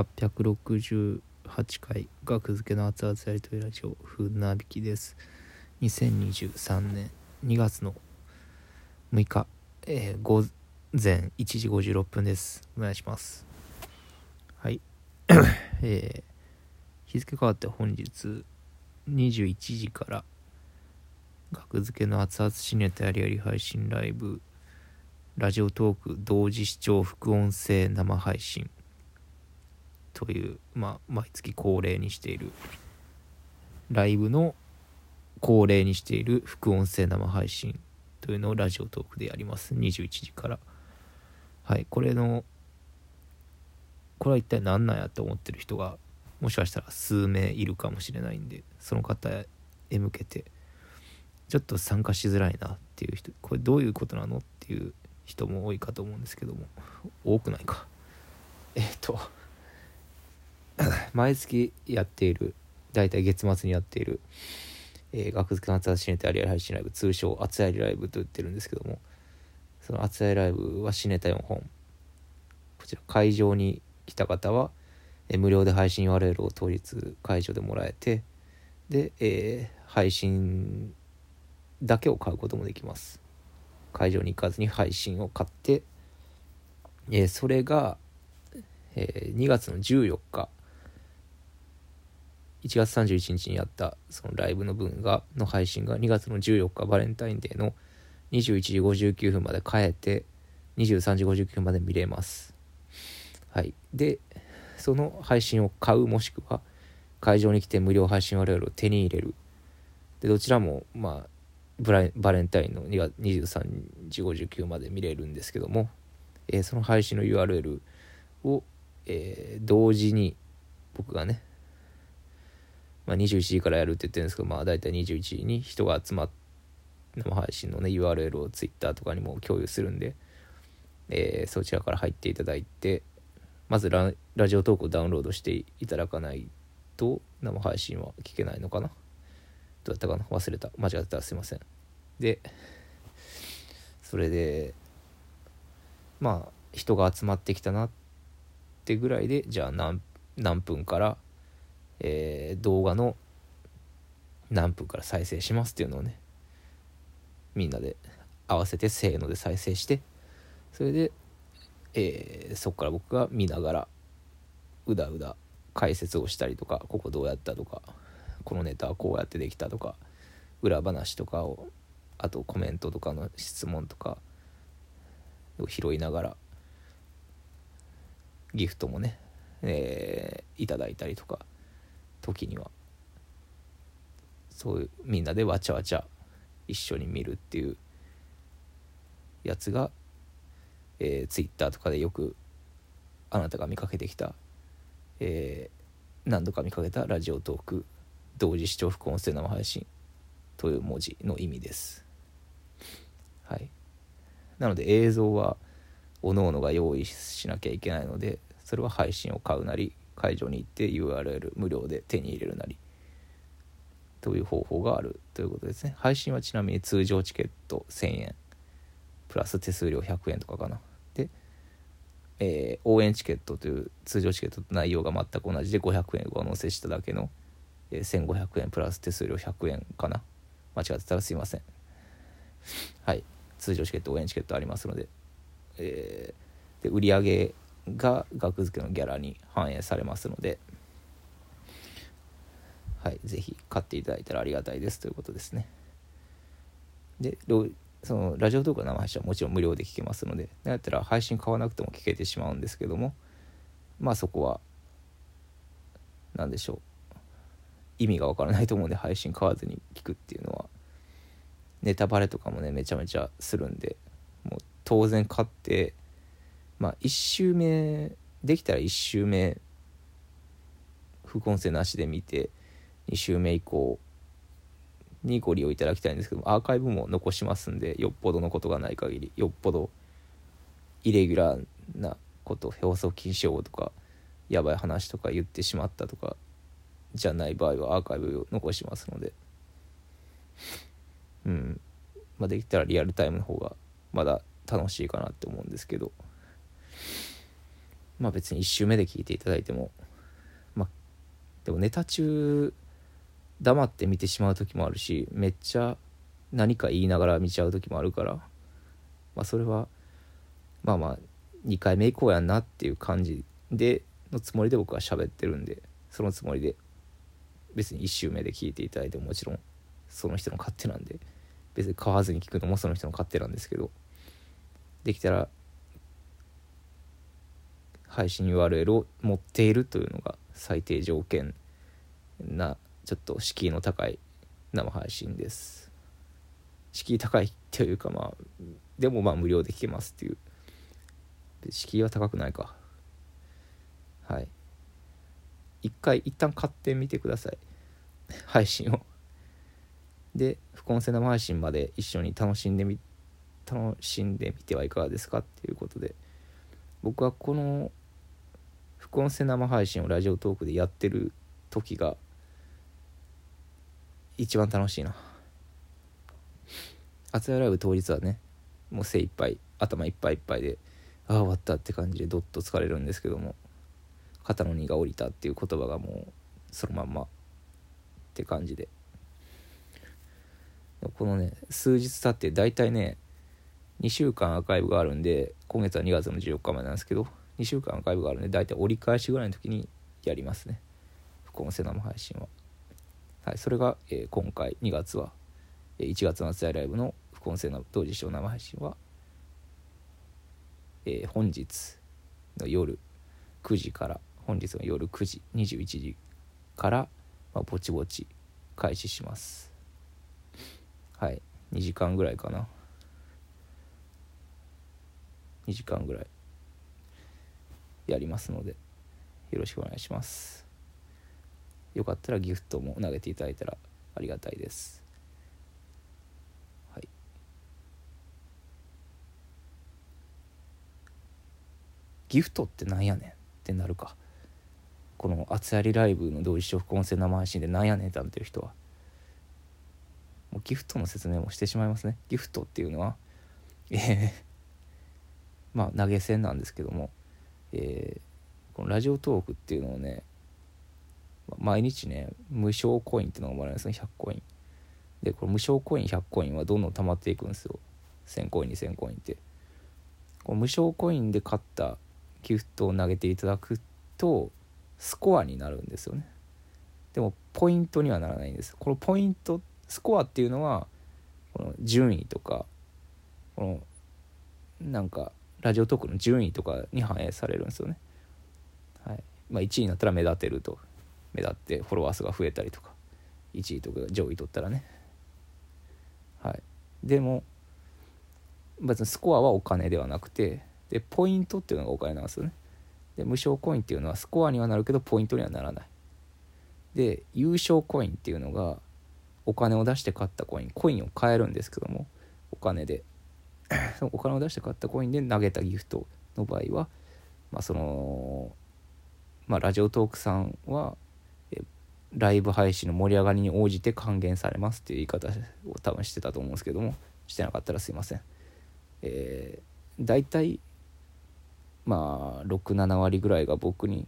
868回学付けの熱々やりとりラジオ船引きです。2023年2月の6日、えー、午前1時56分です。お願いします。はい。えー、日付変わって本日21時から学付けの熱々シネタやりやり配信ライブラジオトーク同時視聴副音声生配信という、まあ、毎月恒例にしているライブの恒例にしている副音声生配信というのをラジオトークでやります。21時から。はいこれのこれは一体何なんやと思ってる人がもしかしたら数名いるかもしれないんでその方へ向けてちょっと参加しづらいなっていう人これどういうことなのっていう人も多いかと思うんですけども多くないか。えっ、と 毎月やっている大体月末にやっている、えー、学付けの熱々シネタあり配信ライブ通称熱やりライブと言ってるんですけどもその熱やりライブはシネタ4本。こちら会場に来た方は、えー、無料で配信 URL を当日会場でもらえてで、えー、配信だけを買うこともできます。会場に行かずに配信を買って、えー、それが、えー、2月の14日1月31日にやったそのライブの分がの配信が2月の14日バレンタインデーの21時59分まで変えて23時59分まで見れます。はい。でその配信を買うもしくは会場に来て無料配信 URL を手に入れる。でどちらもまあバレンタインの2月23時59まで見れるんですけども、えー、その配信の URL を、えー、同時に僕がねまあ、21時からやるって言ってるんですけど、まあ、大体21時に人が集まって生配信のね URL を Twitter とかにも共有するんで、えー、そちらから入っていただいてまずラジオトークをダウンロードしていただかないと生配信は聞けないのかな？どうやったかな？忘れた。間違ってたらすいません。でそれでまあ人が集まってきたなってぐらいでじゃあ何何分からえー、動画の何分から再生しますっていうのをねみんなで合わせてせーので再生してそれで、えー、そこから僕が見ながらうだうだ解説をしたりとかここどうやったとかこのネタはこうやってできたとか裏話とかをあとコメントとかの質問とかを拾いながらギフトもね、えー、いただいたりとか時にはそういうみんなでわちゃわちゃ一緒に見るっていうやつが、えー、Twitter とかでよくあなたが見かけてきた、えー、何度か見かけたラジオトーク同時視聴副音声生配信という文字の意味です。はい、なので映像は各々が用意しなきゃいけないのでそれは配信を買うなり会場に行って URL 無料で手に入れるなりという方法があるということですね。配信はちなみに通常チケット1000円プラス手数料100円とかかな。で、えー、応援チケットという通常チケットと内容が全く同じで500円上乗せしただけの、えー、1500円プラス手数料100円かな。間違ってたらすいません。はい。通常チケット応援チケットありますので,、えー、で売上が額付けのギャラに反映されますので、はい、ぜひ買っていただいたらありがたいですということですね。で、そのラジオトークの生配信はもちろん無料で聞けますので、だったら配信買わなくても聞けてしまうんですけども、まあそこは、何でしょう。意味がわからないと思うんで配信買わずに聞くっていうのはネタバレとかもねめちゃめちゃするんでもう当然買ってまあ1周目できたら1周目副音声なしで見て2周目以降にご利用いただきたいんですけどアーカイブも残しますんでよっぽどのことがない限りよっぽどイレギュラーなこと放送禁止用語とかやばい話とか言ってしまったとかじゃない場合はアーカイブを残しますので。うん。まあできたらリアルタイムの方がまだ楽しいかなって思うんですけど。まあ別に1周目で聞いていただいてもまあでもネタ中黙って見てしまう時もあるしめっちゃ何か言いながら見ちゃう時もあるからまあそれはまあまあ2回目以降やんなっていう感じでのつもりで僕は喋ってるんでそのつもりで別に1周目で聞いていただいてももちろんその人の勝手なんで別に買わずに聞くのもその人の勝手なんですけどできたら配信 URL を持っているというのが最低条件なちょっと敷居の高い生配信です。敷居高いっていうかまあでもまあ無料で聞けますっていう。敷居は高くないか。はい。一回一旦買ってみてください。配信を。で副音声生配信まで一緒に楽しんでみ楽しんでみてはいかがですかっていうことで。僕はこの副音声生配信をラジオトークでやってる時が一番楽しいな。熱いライブ当日はねもう精一杯頭いっぱいいっぱいでああ終わったって感じでどっと疲れるんですけども肩の荷が下りたっていう言葉がもうそのまんまって感じで。このね数日経って大体ね2週間アーカイブがあるんで今月は2月の14日までなんですけど2週間アーカイブがあるんで大体折り返しぐらいの時にやりますね。副音声生配信は。はいそれが、えー、今回2月は、え、1月の夏やライブの副音声の同時視聴生配信は、えー、本日の夜9時から本日の夜9時21時から、まあ、ぼちぼち開始します。はい2時間ぐらいかな。2時間ぐらい。やりますのでよろしくお願いします。よかったらギフトも投げていただいたらありがたいです。はい。ギフトってなんやねんってなるか。この「熱やりライブ」の同時視聴副音声生配信でなんやねんってなってる人は。もうギフトの説明もしてしまいますね。ギフトっていうのはえー、まあ投げ銭なんですけども、えー、このラジオトークっていうのをね毎日ね無償コインっていうのがもらえるんですね100コイン。でこの無償コイン100コインはどんどん溜まっていくんですよ。1000コイン2000コインって。この無償コインで買ったギフトを投げていただくとスコアになるんですよね。でもポイントにはならないんですこのポイントスコアっていうのはこの順位とかこのなんかラジオトークの順位とかに反映されるんですよね。はい。まあ、1位になったら目立てると。目立ってフォロワー数が増えたりとか。1位とか上位取ったらね。はい。でも別にスコアはお金ではなくてでポイントっていうのがお金なんですよね。で無償コインっていうのはスコアにはなるけどポイントにはならない。で優勝コインっていうのがお金を出して買ったコインコインを買えるんですけどもお金で。そのお金を出して買ったコインで投げたギフトの場合は、まあ、そのまあ、ラジオトークさんはライブ配信の盛り上がりに応じて還元されますっていう言い方を多分してたと思うんですけどもしてなかったらすいません。えー、大体まあ67割ぐらいが僕に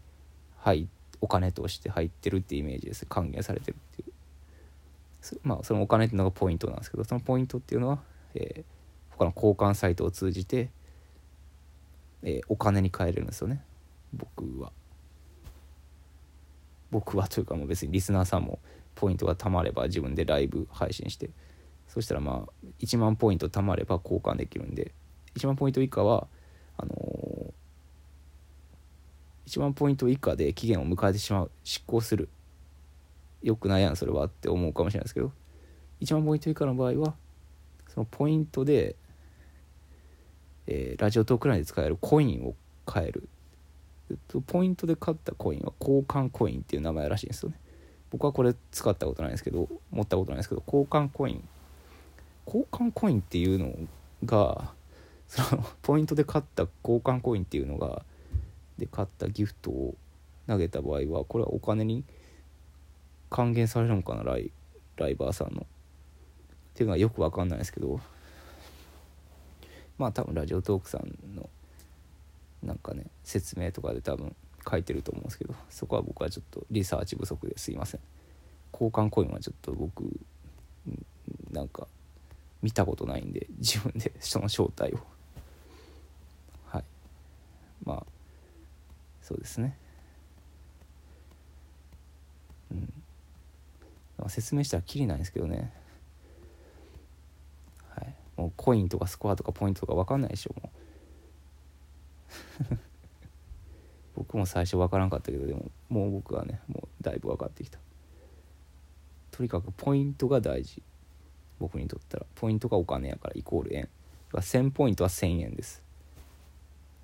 入お金として入ってるってイメージです。還元されてるっていう。まあそのお金っていうのがポイントなんですけどそのポイントっていうのは、えー、他の交換サイトを通じて、えー、お金に換えれるんですよね。僕は。僕はというかもう別にリスナーさんもポイントが貯まれば自分でライブ配信してそしたらまあ1万ポイント貯まれば交換できるんで1万ポイント以下はあのー、1万ポイント以下で期限を迎えてしまう執行する。よくないやんそれはって思うかもしれないですけど1万ポイント以下の場合はそのポイントで、えー、ラジオトーク内で使えるコインを買える。えっとポイントで買ったコインは交換コインっていう名前らしいんですよね。僕はこれ使ったことないですけど持ったことないですけど交換コイン交換コインっていうのがそのポイントで買った交換コインっていうのがで買ったギフトを投げた場合はこれはお金に還元されるのかなライライバーさんの。っていうのはよく分かんないですけどまあ多分ラジオトークさんのなんかね説明とかで多分書いてると思うんですけどそこは僕はちょっとリサーチ不足ですいません。交換コインはちょっと僕なんか見たことないんで自分で その正体を。はい。まあそうですね。うん。説明したらきりないんですけどね。もうコインとかスコアとかポイントとか分かんないでしょもう。僕も最初分からんかったけどでももう僕はねもうだいぶ分かってきた。とにかくポイントが大事。僕にとったら。ポイントがお金やからイコール円。1000ポイントは1000円です。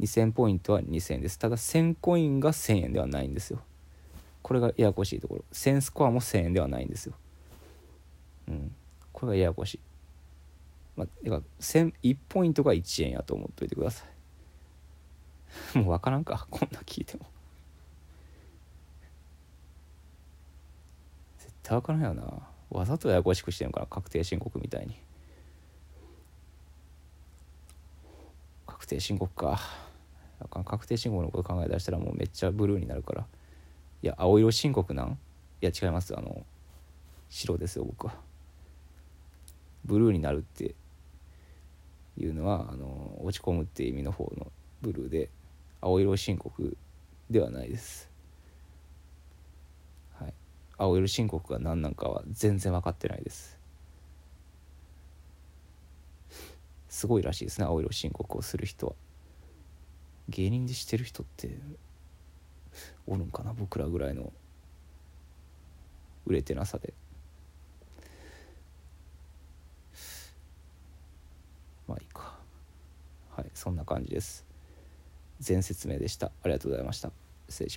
2000ポイントは2000円です。ただ1000コインが1000円ではないんですよ。これがややこしいところ。1000スコアも1000円ではないんですよ。うん。これがややこしい。まあ、だから1ポイントが1円やと思っといてください。もう分からんか。こんな聞いても。絶対分からんよな。わざとややこしくしてるのかな。確定申告みたいに。確定申告か。確定申告のこと考え出したらもうめっちゃブルーになるから。いや青色申告なん？いや違います。あの白ですよ僕は。ブルーになるっていうのはあの落ち込むっていう意味の方のブルーで青色申告ではないです。はい。青色申告が何なんかは全然分かってないです。すごいらしいですね青色申告をする人は。芸人でしてる人っておるんかな僕らぐらいの売れてなさでまあいいかはいそんな感じです。全説明でした。ありがとうございました。失礼します。